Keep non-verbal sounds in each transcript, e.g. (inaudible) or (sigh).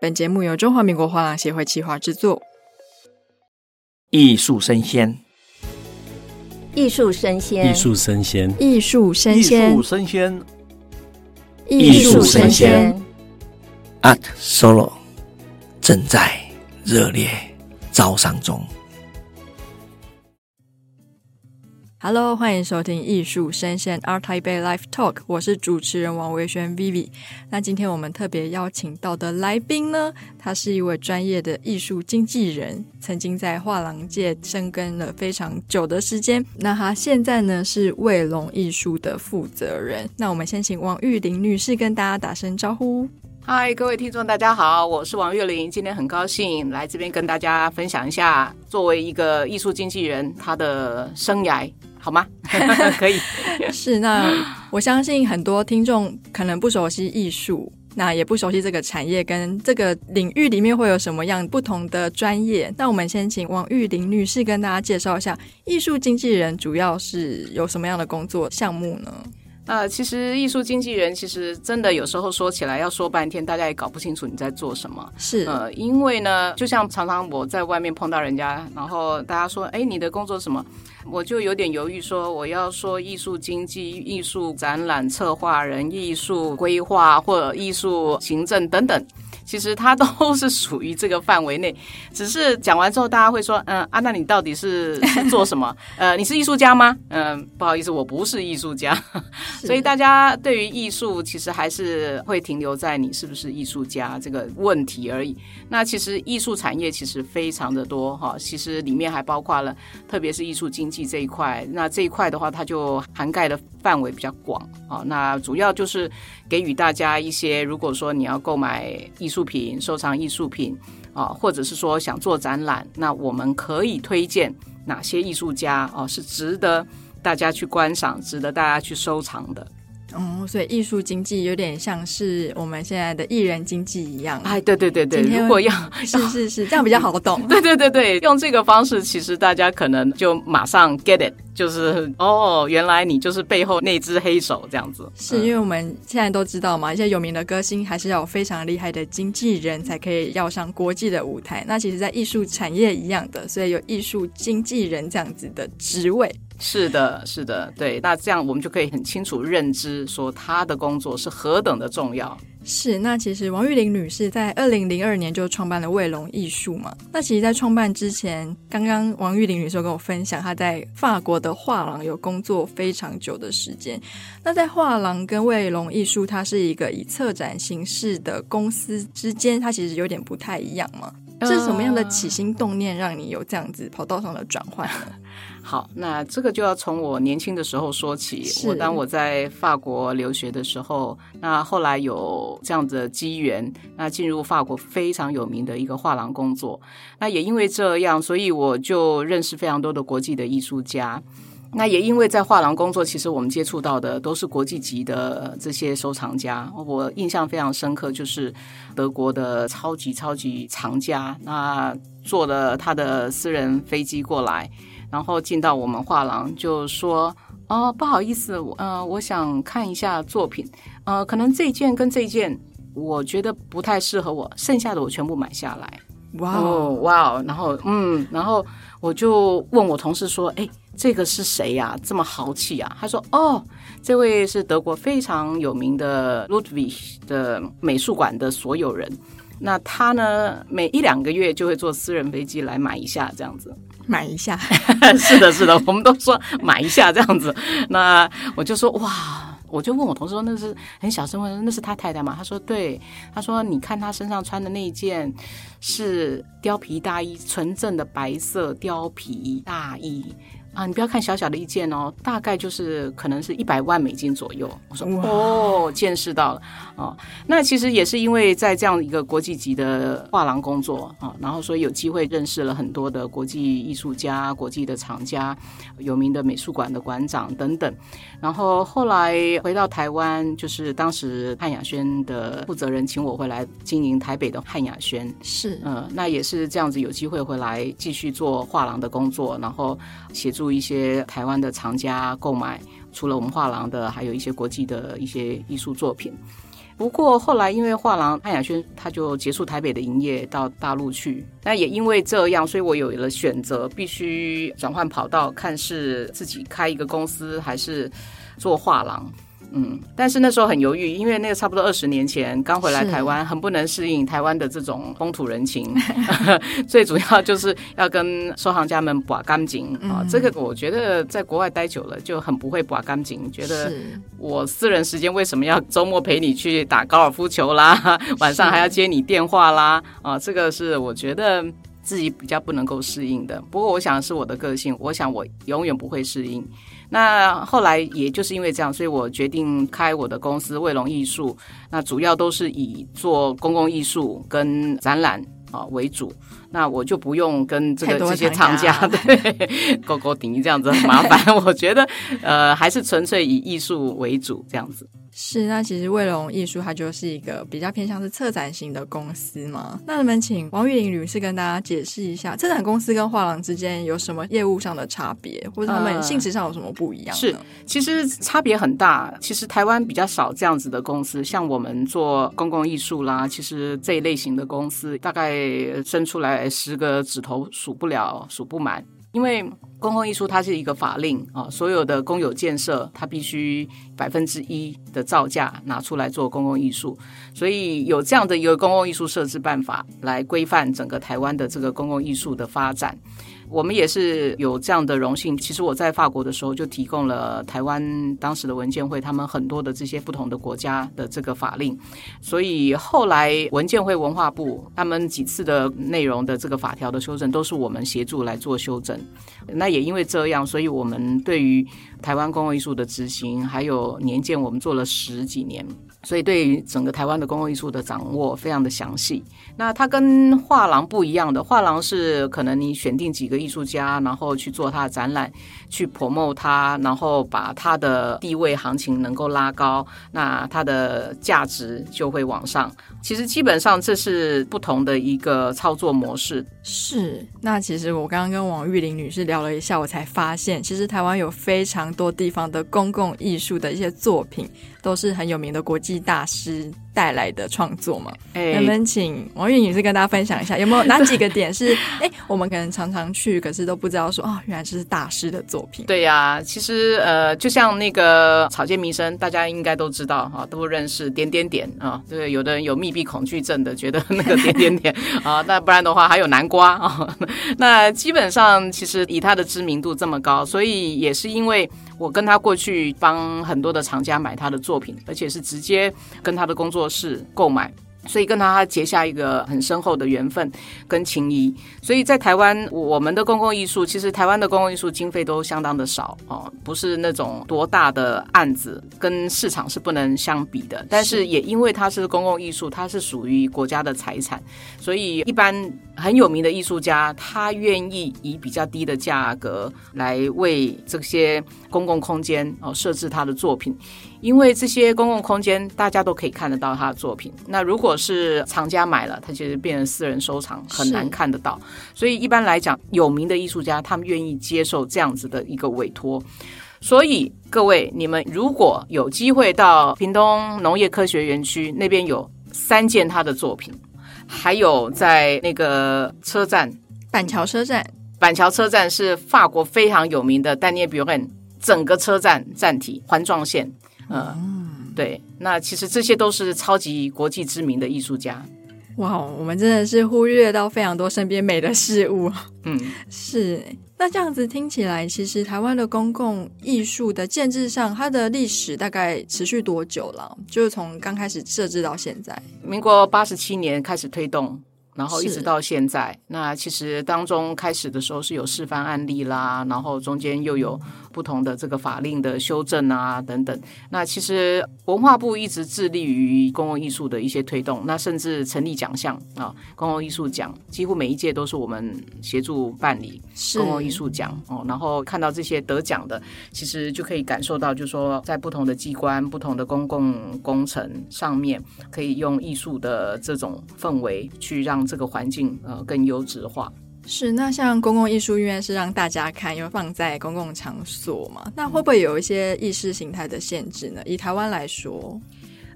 本节目由中华民国画廊协会企划制作。艺术生鲜，艺术生鲜，艺术生鲜，艺术生鲜，艺术生鲜，艺术生鲜。Art Solo 正在热烈招商中。Hello，欢迎收听艺术声线 Art Taipei Live Talk，我是主持人王维轩 Vivi。那今天我们特别邀请到的来宾呢，他是一位专业的艺术经纪人，曾经在画廊界深耕了非常久的时间。那他现在呢是卫龙艺术的负责人。那我们先请王玉玲女士跟大家打声招呼。嗨，各位听众，大家好，我是王玉玲，今天很高兴来这边跟大家分享一下，作为一个艺术经纪人，他的生涯，好吗？(laughs) 可以。是，那我相信很多听众可能不熟悉艺术，那也不熟悉这个产业跟这个领域里面会有什么样不同的专业。那我们先请王玉玲女士跟大家介绍一下，艺术经纪人主要是有什么样的工作项目呢？呃，其实艺术经纪人其实真的有时候说起来要说半天，大家也搞不清楚你在做什么。是，呃，因为呢，就像常常我在外面碰到人家，然后大家说，哎，你的工作什么？我就有点犹豫，说我要说艺术经济、艺术展览策划人、艺术规划或者艺术行政等等。其实它都是属于这个范围内，只是讲完之后，大家会说，嗯啊，那你到底是是做什么？(laughs) 呃，你是艺术家吗？嗯，不好意思，我不是艺术家。所以大家对于艺术，其实还是会停留在你是不是艺术家这个问题而已。那其实艺术产业其实非常的多哈，其实里面还包括了，特别是艺术经济这一块。那这一块的话，它就涵盖的范围比较广啊。那主要就是给予大家一些，如果说你要购买艺术。品收藏艺术品啊，或者是说想做展览，那我们可以推荐哪些艺术家哦，是值得大家去观赏、值得大家去收藏的。哦，所以艺术经济有点像是我们现在的艺人经济一样。哎，对对对对，如果要 (laughs) 是是是，这样比较好懂。对对对对，用这个方式，其实大家可能就马上 get it，就是哦，原来你就是背后那只黑手这样子。是因为我们现在都知道嘛，一些有名的歌星还是要有非常厉害的经纪人才可以要上国际的舞台。那其实，在艺术产业一样的，所以有艺术经纪人这样子的职位。是的，是的，对，那这样我们就可以很清楚认知，说他的工作是何等的重要。是，那其实王玉玲女士在二零零二年就创办了卫龙艺术嘛。那其实，在创办之前，刚刚王玉玲女士跟我分享，她在法国的画廊有工作非常久的时间。那在画廊跟卫龙艺术，它是一个以策展形式的公司之间，它其实有点不太一样嘛。是什么样的起心动念让你有这样子跑道上的转换呢？好，那这个就要从我年轻的时候说起。我当我在法国留学的时候，那后来有这样子的机缘，那进入法国非常有名的一个画廊工作。那也因为这样，所以我就认识非常多的国际的艺术家。那也因为在画廊工作，其实我们接触到的都是国际级的这些收藏家。我印象非常深刻，就是德国的超级超级藏家，那坐了他的私人飞机过来，然后进到我们画廊，就说：“哦，不好意思，呃，我想看一下作品，呃，可能这一件跟这一件，我觉得不太适合我，剩下的我全部买下来。”哇哦，哇哦，然后嗯，然后我就问我同事说：“哎，这个是谁呀？这么豪气啊？”他说：“哦，这位是德国非常有名的 Ludwig 的美术馆的所有人。那他呢，每一两个月就会坐私人飞机来买一下，这样子买一下。(laughs) 是的，是的，我们都说买一下这样子。那我就说哇。”我就问我同事说：“那是很小声问，那是他太太吗？”他说：“对。”他说：“你看他身上穿的那一件是貂皮大衣，纯正的白色貂皮大衣。”啊，你不要看小小的一件哦，大概就是可能是一百万美金左右。我说哦，见识到了哦。那其实也是因为在这样一个国际级的画廊工作啊，然后所以有机会认识了很多的国际艺术家、国际的厂家、有名的美术馆的馆长等等。然后后来回到台湾，就是当时汉雅轩的负责人请我回来经营台北的汉雅轩，是嗯，那也是这样子有机会回来继续做画廊的工作，然后协助。一些台湾的藏家购买，除了我们画廊的，还有一些国际的一些艺术作品。不过后来因为画廊安雅轩他就结束台北的营业，到大陆去。那也因为这样，所以我有了选择，必须转换跑道，看是自己开一个公司还是做画廊。嗯，但是那时候很犹豫，因为那个差不多二十年前刚回来台湾，很不能适应台湾的这种风土人情。(laughs) (laughs) 最主要就是要跟收藏家们把干净啊，这个我觉得在国外待久了就很不会把干净，觉得我私人时间为什么要周末陪你去打高尔夫球啦，(laughs) 晚上还要接你电话啦啊，这个是我觉得自己比较不能够适应的。不过我想是我的个性，我想我永远不会适应。那后来也就是因为这样，所以我决定开我的公司卫龙艺术。那主要都是以做公共艺术跟展览啊为主。那我就不用跟这个这些厂家 (laughs) 对勾勾顶这样子很麻烦。我觉得呃还是纯粹以艺术为主这样子。是，那其实卫龙艺术它就是一个比较偏向是策展型的公司嘛。那我们请王玉玲女士跟大家解释一下，策展公司跟画廊之间有什么业务上的差别，或者他们性质上有什么不一样？是，其实差别很大。其实台湾比较少这样子的公司，像我们做公共艺术啦，其实这一类型的公司大概生出来来十个指头数不了，数不满，因为。公共艺术它是一个法令啊，所有的公有建设它必须百分之一的造价拿出来做公共艺术，所以有这样的一个公共艺术设置办法来规范整个台湾的这个公共艺术的发展。我们也是有这样的荣幸。其实我在法国的时候就提供了台湾当时的文建会他们很多的这些不同的国家的这个法令，所以后来文建会文化部他们几次的内容的这个法条的修正都是我们协助来做修正。那也因为这样，所以我们对于台湾公共艺术的执行还有年鉴，我们做了十几年。所以，对于整个台湾的公共艺术的掌握非常的详细。那它跟画廊不一样的，画廊是可能你选定几个艺术家，然后去做他的展览，去 promo 他，然后把他的地位行情能够拉高，那它的价值就会往上。其实基本上这是不同的一个操作模式。是。那其实我刚刚跟王玉玲女士聊了一下，我才发现，其实台湾有非常多地方的公共艺术的一些作品。都是很有名的国际大师带来的创作嘛？哎，能不能请王韵女士跟大家分享一下，有没有哪几个点是 (laughs) 哎，我们可能常常去，可是都不知道说哦，原来这是大师的作品。对呀、啊，其实呃，就像那个草间弥生，大家应该都知道哈，都认识点点点啊。对，有的人有密闭恐惧症的，觉得那个点点点 (laughs) 啊，那不然的话还有南瓜啊。(laughs) 那基本上其实以他的知名度这么高，所以也是因为。我跟他过去帮很多的厂家买他的作品，而且是直接跟他的工作室购买。所以跟他结下一个很深厚的缘分跟情谊。所以在台湾，我们的公共艺术，其实台湾的公共艺术经费都相当的少哦，不是那种多大的案子，跟市场是不能相比的。但是也因为它是公共艺术，它是属于国家的财产，所以一般很有名的艺术家，他愿意以比较低的价格来为这些公共空间哦设置他的作品。因为这些公共空间大家都可以看得到他的作品，那如果是藏家买了，他其实变成私人收藏，很难看得到。所以一般来讲，有名的艺术家他们愿意接受这样子的一个委托。所以各位，你们如果有机会到屏东农业科学园区那边，有三件他的作品，还有在那个车站板桥车站，板桥车站是法国非常有名的 Daniel Buren 整个车站站体环状线。嗯，对，那其实这些都是超级国际知名的艺术家。哇，我们真的是忽略到非常多身边美的事物。嗯，是。那这样子听起来，其实台湾的公共艺术的建制上，它的历史大概持续多久了？就是从刚开始设置到现在，民国八十七年开始推动。然后一直到现在，那其实当中开始的时候是有示范案例啦，然后中间又有不同的这个法令的修正啊等等。那其实文化部一直致力于公共艺术的一些推动，那甚至成立奖项啊，公共艺术奖，几乎每一届都是我们协助办理公共艺术奖哦。然后看到这些得奖的，其实就可以感受到，就是说在不同的机关、不同的公共工程上面，可以用艺术的这种氛围去让。这个环境呃更优质化。是，那像公共艺术，院是让大家看，因为放在公共场所嘛，那会不会有一些意识形态的限制呢？以台湾来说，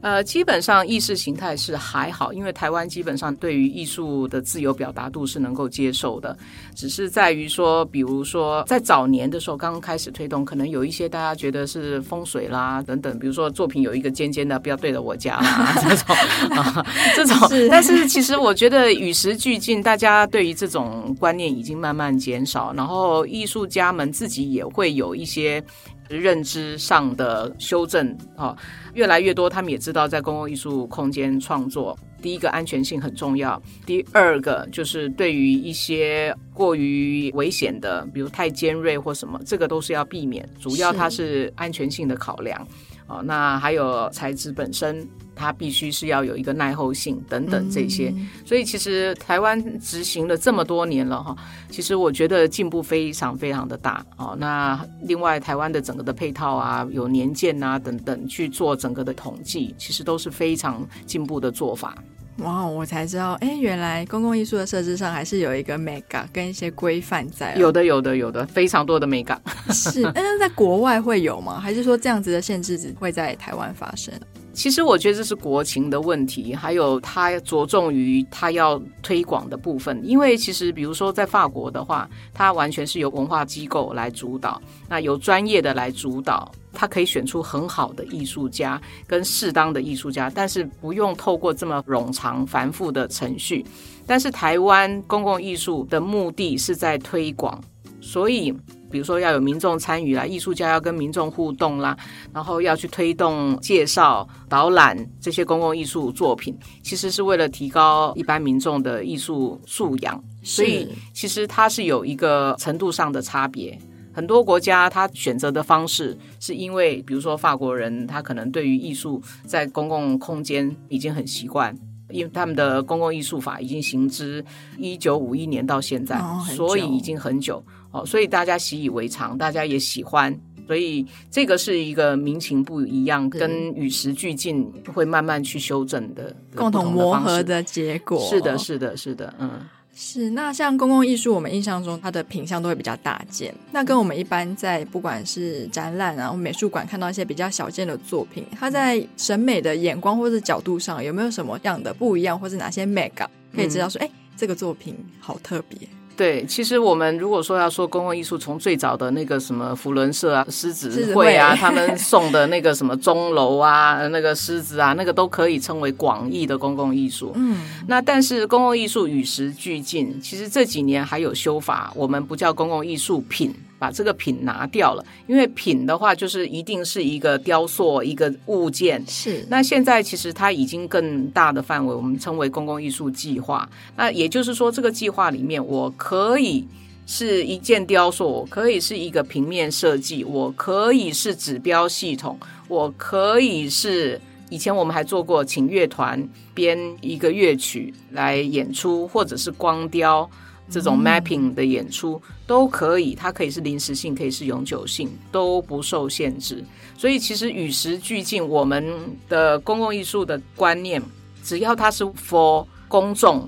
呃，基本上意识形态是还好，因为台湾基本上对于艺术的自由表达度是能够接受的，只是在于说，比如说在早年的时候刚刚开始推动，可能有一些大家觉得是风水啦等等，比如说作品有一个尖尖的，不要对着我家啦 (laughs) 这种啊，这种。是但是其实我觉得与时俱进，大家对于这种观念已经慢慢减少，然后艺术家们自己也会有一些。认知上的修正啊，越来越多，他们也知道在公共艺术空间创作，第一个安全性很重要，第二个就是对于一些过于危险的，比如太尖锐或什么，这个都是要避免，主要它是安全性的考量。哦，那还有材质本身，它必须是要有一个耐候性等等这些。嗯、所以其实台湾执行了这么多年了哈，其实我觉得进步非常非常的大。哦，那另外台湾的整个的配套啊，有年鉴啊等等去做整个的统计，其实都是非常进步的做法。哇，我才知道，哎，原来公共艺术的设置上还是有一个美感跟一些规范在。有的，有的，有的，非常多的美感。是，但是在国外会有吗？还是说这样子的限制只会在台湾发生？其实我觉得这是国情的问题，还有它着重于它要推广的部分。因为其实比如说在法国的话，它完全是由文化机构来主导，那由专业的来主导，它可以选出很好的艺术家跟适当的艺术家，但是不用透过这么冗长繁复的程序。但是台湾公共艺术的目的是在推广，所以。比如说要有民众参与啦，艺术家要跟民众互动啦，然后要去推动、介绍、导览这些公共艺术作品，其实是为了提高一般民众的艺术素养。所以其实它是有一个程度上的差别。很多国家他选择的方式，是因为比如说法国人，他可能对于艺术在公共空间已经很习惯。因为他们的公共艺术法已经行之一九五一年到现在，哦、所以已经很久哦，所以大家习以为常，大家也喜欢，所以这个是一个民情不一样，跟与时俱进会慢慢去修正的共同磨合的结果。是的，是的，是的，嗯。是，那像公共艺术，我们印象中它的品相都会比较大件。那跟我们一般在不管是展览啊、美术馆看到一些比较小件的作品，它在审美的眼光或者角度上有没有什么样的不一样，或是哪些 mega 可以知道说，哎、嗯，这个作品好特别。对，其实我们如果说要说公共艺术，从最早的那个什么福伦社啊、狮子会啊，他们送的那个什么钟楼啊、那个狮子啊，那个都可以称为广义的公共艺术。嗯，那但是公共艺术与时俱进，其实这几年还有修法，我们不叫公共艺术品。把这个品拿掉了，因为品的话就是一定是一个雕塑、一个物件。是。那现在其实它已经更大的范围，我们称为公共艺术计划。那也就是说，这个计划里面，我可以是一件雕塑，我可以是一个平面设计，我可以是指标系统，我可以是以前我们还做过，请乐团编一个乐曲来演出，或者是光雕。这种 mapping 的演出都可以，它可以是临时性，可以是永久性，都不受限制。所以其实与时俱进，我们的公共艺术的观念，只要它是 for 公众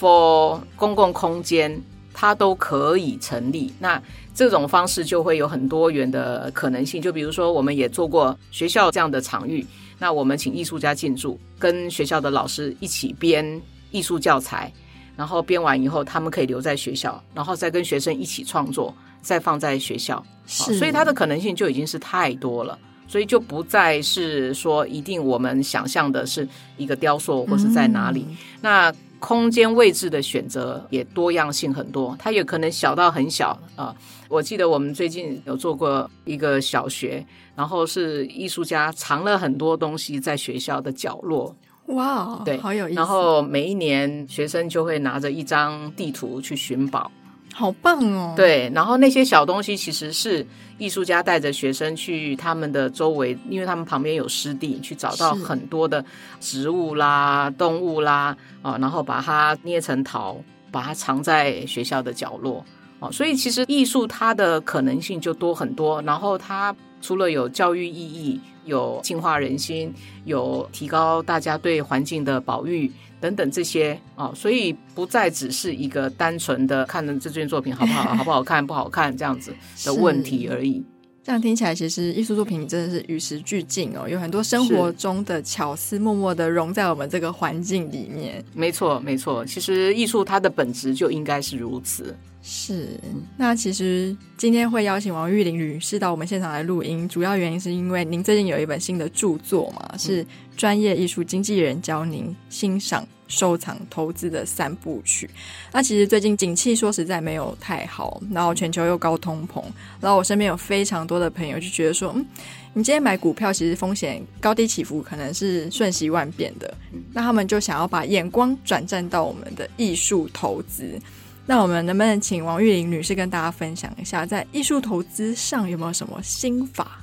，for 公共空间，它都可以成立。那这种方式就会有很多元的可能性。就比如说，我们也做过学校这样的场域，那我们请艺术家进驻，跟学校的老师一起编艺术教材。然后编完以后，他们可以留在学校，然后再跟学生一起创作，再放在学校。是，所以它的可能性就已经是太多了，所以就不再是说一定我们想象的是一个雕塑或是在哪里。嗯、那空间位置的选择也多样性很多，它也可能小到很小啊。我记得我们最近有做过一个小学，然后是艺术家藏了很多东西在学校的角落。哇，wow, 对，好有意思。然后每一年学生就会拿着一张地图去寻宝，好棒哦。对，然后那些小东西其实是艺术家带着学生去他们的周围，因为他们旁边有湿地，去找到很多的植物啦、动物啦啊，然后把它捏成陶，把它藏在学校的角落啊。所以其实艺术它的可能性就多很多。然后它除了有教育意义。有净化人心，有提高大家对环境的保育等等这些啊，所以不再只是一个单纯的看这件作品好不好，好不好看，不好看这样子的问题而已。这样听起来，其实艺术作品真的是与时俱进哦，有很多生活中的巧思，默默的融在我们这个环境里面。没错，没错，其实艺术它的本质就应该是如此。是，那其实今天会邀请王玉玲女士到我们现场来录音，主要原因是因为您最近有一本新的著作嘛，是专业艺术经纪人教您欣赏、收藏、投资的三部曲。那其实最近景气说实在没有太好，然后全球又高通膨，然后我身边有非常多的朋友就觉得说，嗯，你今天买股票其实风险高低起伏可能是瞬息万变的，那他们就想要把眼光转战到我们的艺术投资。那我们能不能请王玉玲女士跟大家分享一下，在艺术投资上有没有什么心法？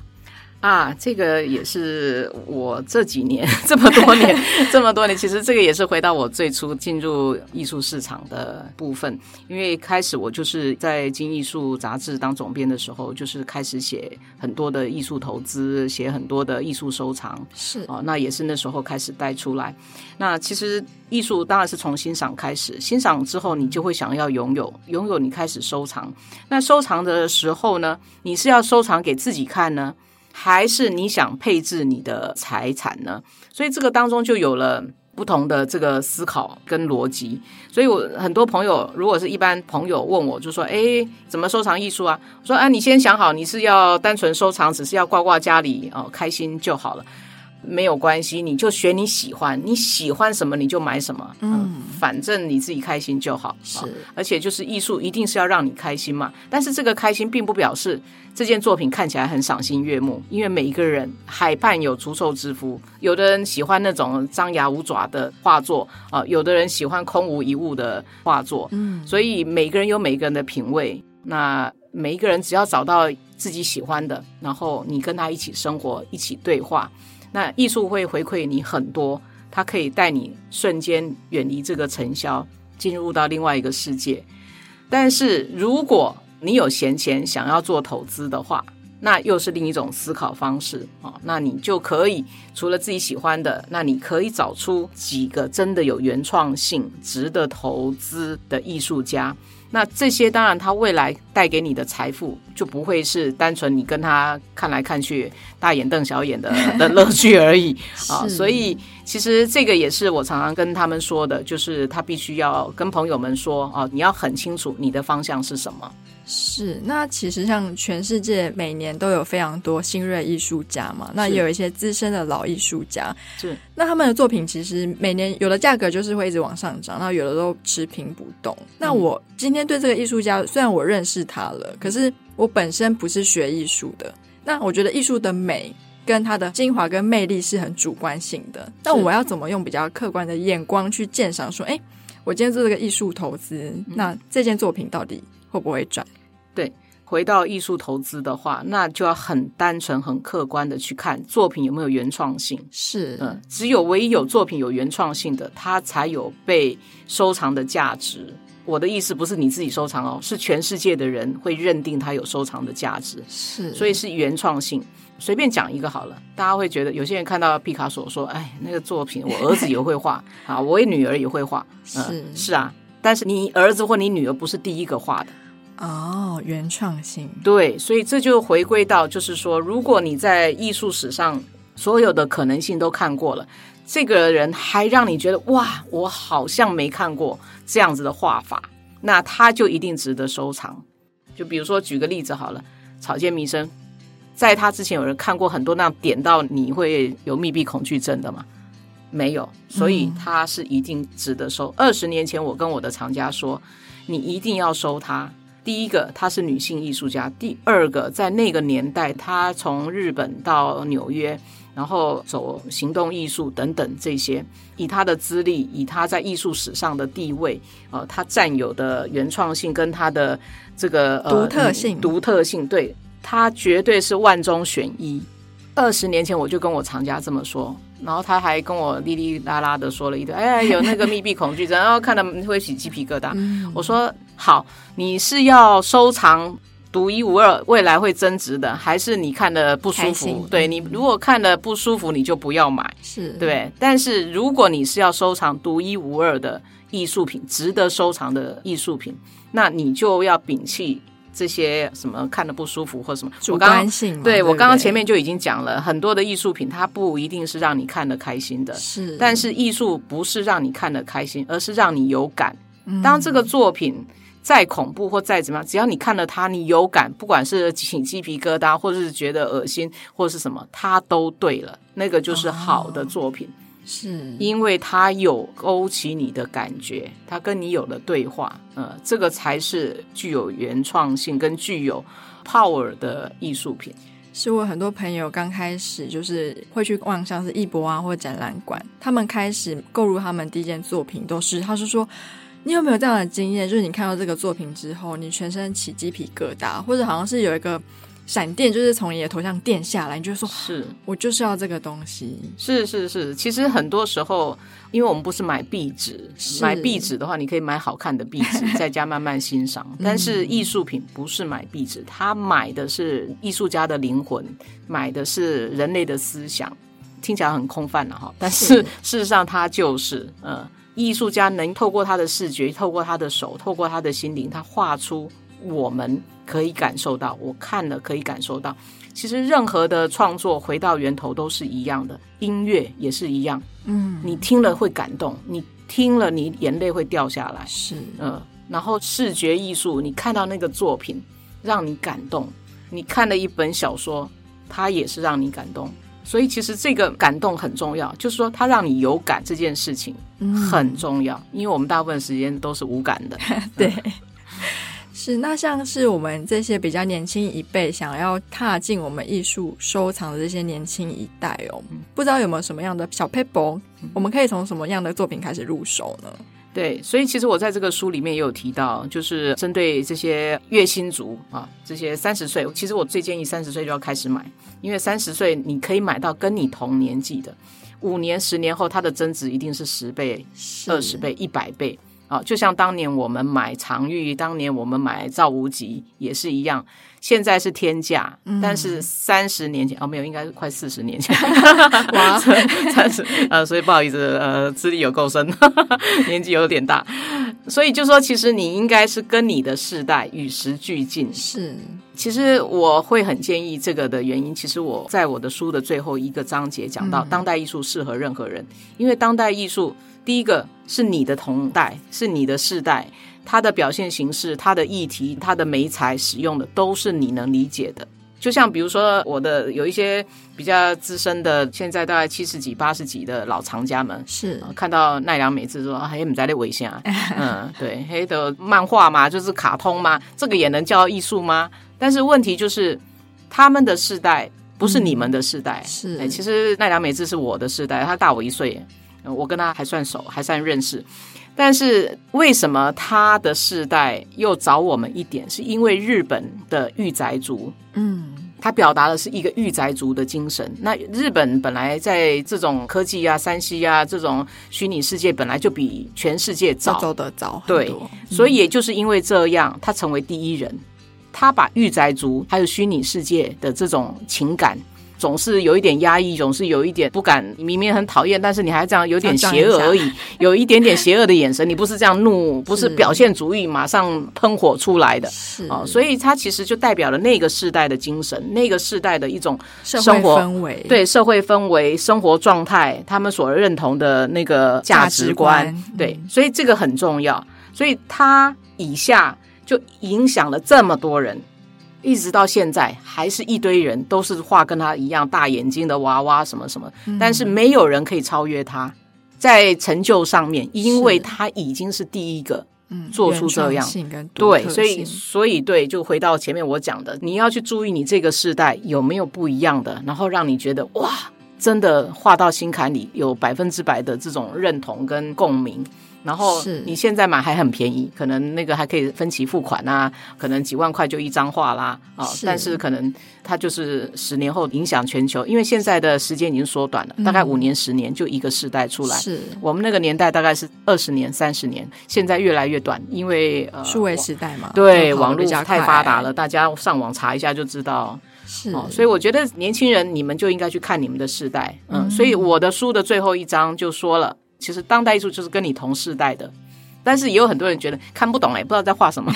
啊，这个也是我这几年 (laughs) 这么多年 (laughs) 这么多年，其实这个也是回到我最初进入艺术市场的部分。因为开始我就是在《金艺术》杂志当总编的时候，就是开始写很多的艺术投资，写很多的艺术收藏。是啊，那也是那时候开始带出来。那其实艺术当然是从欣赏开始，欣赏之后你就会想要拥有，拥有你开始收藏。那收藏的时候呢，你是要收藏给自己看呢？还是你想配置你的财产呢？所以这个当中就有了不同的这个思考跟逻辑。所以我很多朋友，如果是一般朋友问我，就说：“哎，怎么收藏艺术啊？”我说：“啊，你先想好，你是要单纯收藏，只是要挂挂家里哦，开心就好了。”没有关系，你就选你喜欢，你喜欢什么你就买什么，嗯，反正你自己开心就好。是，而且就是艺术一定是要让你开心嘛。但是这个开心并不表示这件作品看起来很赏心悦目，因为每一个人海畔有足兽之夫，有的人喜欢那种张牙舞爪的画作啊，有的人喜欢空无一物的画作，嗯，所以每个人有每个人的品味。那每一个人只要找到自己喜欢的，然后你跟他一起生活，一起对话。那艺术会回馈你很多，它可以带你瞬间远离这个尘嚣，进入到另外一个世界。但是如果你有闲钱想要做投资的话，那又是另一种思考方式啊。那你就可以除了自己喜欢的，那你可以找出几个真的有原创性、值得投资的艺术家。那这些当然，他未来带给你的财富就不会是单纯你跟他看来看去大眼瞪小眼的 (laughs) 的乐趣而已啊。所以其实这个也是我常常跟他们说的，就是他必须要跟朋友们说啊，你要很清楚你的方向是什么。是，那其实像全世界每年都有非常多新锐艺术家嘛，那也有一些资深的老艺术家，是，那他们的作品其实每年有的价格就是会一直往上涨，那有的都持平不动。那我今天对这个艺术家，虽然我认识他了，可是我本身不是学艺术的，那我觉得艺术的美跟它的精华跟魅力是很主观性的，那我要怎么用比较客观的眼光去鉴赏？说，哎，我今天做这个艺术投资，那这件作品到底会不会赚？对，回到艺术投资的话，那就要很单纯、很客观的去看作品有没有原创性。是，嗯，只有唯一有作品有原创性的，它才有被收藏的价值。我的意思不是你自己收藏哦，是全世界的人会认定它有收藏的价值。是，所以是原创性。随便讲一个好了，大家会觉得有些人看到毕卡索说：“哎，那个作品我儿子也会画 (laughs) 啊，我女儿也会画。”嗯，是是啊，但是你儿子或你女儿不是第一个画的。哦，原创性。对，所以这就回归到，就是说，如果你在艺术史上所有的可能性都看过了，这个人还让你觉得哇，我好像没看过这样子的画法，那他就一定值得收藏。就比如说举个例子好了，草间弥生，在他之前有人看过很多那样点到你会有密闭恐惧症的吗？没有，所以他是一定值得收。二十年前我跟我的藏家说，你一定要收他。第一个，她是女性艺术家；第二个，在那个年代，她从日本到纽约，然后走行动艺术等等这些，以她的资历，以她在艺术史上的地位，呃，她占有的原创性跟她的这个独特性，呃，独特性，对，她绝对是万中选一。二十年前我就跟我藏家这么说，然后他还跟我哩哩啦啦的说了一堆，哎，(laughs) 有那个密闭恐惧症，然后看了会起鸡皮疙瘩。嗯、我说好，你是要收藏独一无二，未来会增值的，还是你看的不舒服？对，你如果看的不舒服，你就不要买，是对。但是如果你是要收藏独一无二的艺术品，值得收藏的艺术品，那你就要摒弃这些什么看的不舒服或什么主观性我刚刚，对？我刚刚前面就已经讲了很多的艺术品，它不一定是让你看的开心的，是。但是艺术不是让你看的开心，而是让你有感。当这个作品再恐怖或再怎么样，只要你看了它，你有感，不管是起鸡皮疙瘩，或者是觉得恶心，或者是什么，它都对了，那个就是好的作品。哦是因为它有勾起你的感觉，它跟你有了对话，呃，这个才是具有原创性跟具有 power 的艺术品。是我很多朋友刚开始就是会去逛像是艺博啊或展览馆，他们开始购入他们第一件作品都是，他是说，你有没有这样的经验？就是你看到这个作品之后，你全身起鸡皮疙瘩，或者好像是有一个。闪电就是从你的头上电下来，你就说是我就是要这个东西。是是是，其实很多时候，因为我们不是买壁纸，买壁纸的话，你可以买好看的壁纸，(laughs) 在家慢慢欣赏。但是艺术品不是买壁纸，他买的是艺术家的灵魂，买的是人类的思想。听起来很空泛了哈，但是事实上，他就是呃，艺术家能透过他的视觉，透过他的手，透过他的心灵，他画出。我们可以感受到，我看了可以感受到。其实任何的创作回到源头都是一样的，音乐也是一样。嗯，你听了会感动，你听了你眼泪会掉下来。是，嗯。然后视觉艺术，你看到那个作品让你感动，你看了一本小说，它也是让你感动。所以其实这个感动很重要，就是说它让你有感这件事情很重要，因为我们大部分时间都是无感的。(laughs) 对。是，那像是我们这些比较年轻一辈想要踏进我们艺术收藏的这些年轻一代哦，不知道有没有什么样的小撇步，我们可以从什么样的作品开始入手呢？对，所以其实我在这个书里面也有提到，就是针对这些月薪族啊，这些三十岁，其实我最建议三十岁就要开始买，因为三十岁你可以买到跟你同年纪的，五年、十年后它的增值一定是十倍、二十倍、一百倍。啊，就像当年我们买常玉，当年我们买赵无极也是一样。现在是天价，嗯、但是三十年前哦，没有，应该是快四十年前。(laughs) 哇，三十呃，所以不好意思，呃，资历有够深，年纪有点大。所以就说，其实你应该是跟你的世代与时俱进。是，其实我会很建议这个的原因，其实我在我的书的最后一个章节讲到，当代艺术适合任何人，嗯、因为当代艺术。第一个是你的同代，是你的世代，它的表现形式、它的议题、它的媒材使用的都是你能理解的。就像比如说，我的有一些比较资深的，现在大概 (laughs) 七十几、八十几的老藏家们，是看到奈良美智说：“嘿，你在那微信啊？(laughs) ”嗯，对，嘿的漫画嘛，就是卡通嘛，这个也能叫艺术吗？但是问题就是，他们的世代不是你们的世代。是，哎，其实奈良美智是我的世代，他大我一岁。我跟他还算熟，还算认识，但是为什么他的世代又早我们一点？是因为日本的御宅族，嗯，他表达的是一个御宅族的精神。那日本本来在这种科技啊、三 C 啊这种虚拟世界本来就比全世界早，走得早，对，所以也就是因为这样，他成为第一人，他把御宅族还有虚拟世界的这种情感。总是有一点压抑，总是有一点不敢。你明明很讨厌，但是你还这样有点邪恶而已，有一点点邪恶的眼神。你不是这样怒，(laughs) 不是表现主义，马上喷火出来的。是哦，所以它其实就代表了那个世代的精神，那个世代的一种生活氛围，对社会氛围、生活状态，他们所认同的那个价值观。值对，所以这个很重要。所以他以下就影响了这么多人。一直到现在，还是一堆人都是画跟他一样大眼睛的娃娃，什么什么，嗯、但是没有人可以超越他，在成就上面，因为他已经是第一个做出这样，对，所以所以对，就回到前面我讲的，你要去注意你这个世代有没有不一样的，然后让你觉得哇，真的画到心坎里，有百分之百的这种认同跟共鸣。然后你现在买还很便宜，可能那个还可以分期付款啊，可能几万块就一张画啦啊。是但是可能它就是十年后影响全球，因为现在的时间已经缩短了，大概五年、十年就一个世代出来。是我们那个年代大概是二十年、三十年，现在越来越短，因为呃，数位时代嘛，对，网络太发达了，大家上网查一下就知道。是哦，所以我觉得年轻人你们就应该去看你们的世代。嗯，所以我的书的最后一章就说了。其实当代艺术就是跟你同世代的，但是也有很多人觉得看不懂哎，不知道在画什么。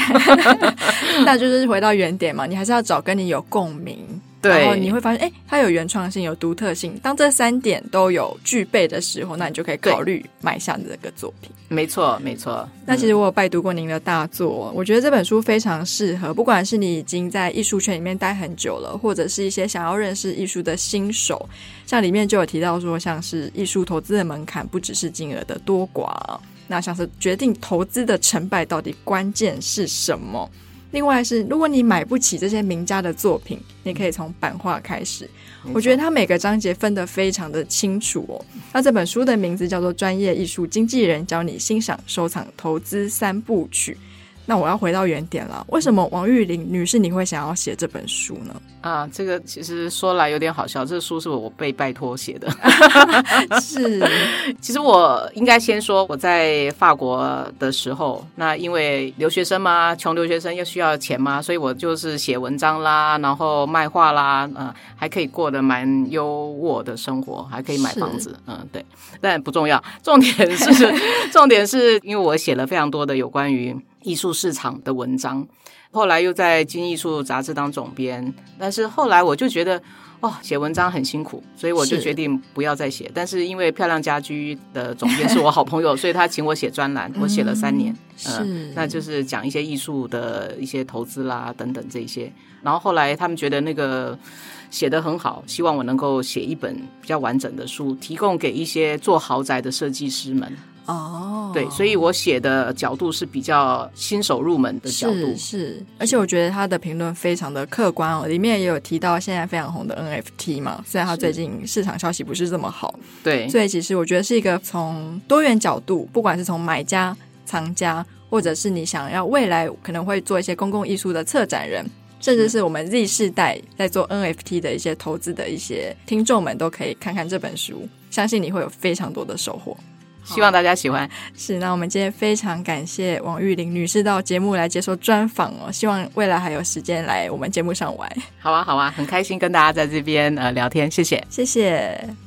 (laughs) 那就是回到原点嘛，你还是要找跟你有共鸣。对，然后你会发现，哎，它有原创性，有独特性。当这三点都有具备的时候，那你就可以考虑买下这个作品。没错，没错。那其实我有拜读过您的大作，我觉得这本书非常适合，不管是你已经在艺术圈里面待很久了，或者是一些想要认识艺术的新手。像里面就有提到说，像是艺术投资的门槛不只是金额的多寡，那像是决定投资的成败到底关键是什么？另外是，如果你买不起这些名家的作品，你可以从版画开始。我觉得它每个章节分得非常的清楚哦。那这本书的名字叫做《专业艺术经纪人教你欣赏、收藏、投资三部曲》。那我要回到原点了，为什么王玉玲女士你会想要写这本书呢？啊，这个其实说来有点好笑，这个书是我被拜托写的。(laughs) 是，(laughs) 其实我应该先说我在法国的时候，那因为留学生嘛，穷留学生又需要钱嘛，所以我就是写文章啦，然后卖画啦，嗯、呃，还可以过得蛮优渥的生活，还可以买房子，嗯，对，但不重要，重点是重点是因为我写了非常多的有关于艺术市场的文章。后来又在《金艺术》杂志当总编，但是后来我就觉得，哦，写文章很辛苦，所以我就决定不要再写。是但是因为漂亮家居的总编是我好朋友，(laughs) 所以他请我写专栏，我写了三年，嗯，呃、是那就是讲一些艺术的一些投资啦等等这些。然后后来他们觉得那个写得很好，希望我能够写一本比较完整的书，提供给一些做豪宅的设计师们。哦，对，所以我写的角度是比较新手入门的角度，是，是，而且我觉得他的评论非常的客观哦，里面也有提到现在非常红的 NFT 嘛，虽然他最近市场消息不是这么好，对，所以其实我觉得是一个从多元角度，不管是从买家、藏家，或者是你想要未来可能会做一些公共艺术的策展人，甚至是。我们 Z 世代在做 NFT 的一些投资的一些听众们，都可以看看这本书，相信你会有非常多的收获。希望大家喜欢。是，那我们今天非常感谢王玉玲女士到节目来接受专访哦。希望未来还有时间来我们节目上玩。好啊，好啊，很开心跟大家在这边呃聊天，谢谢，谢谢。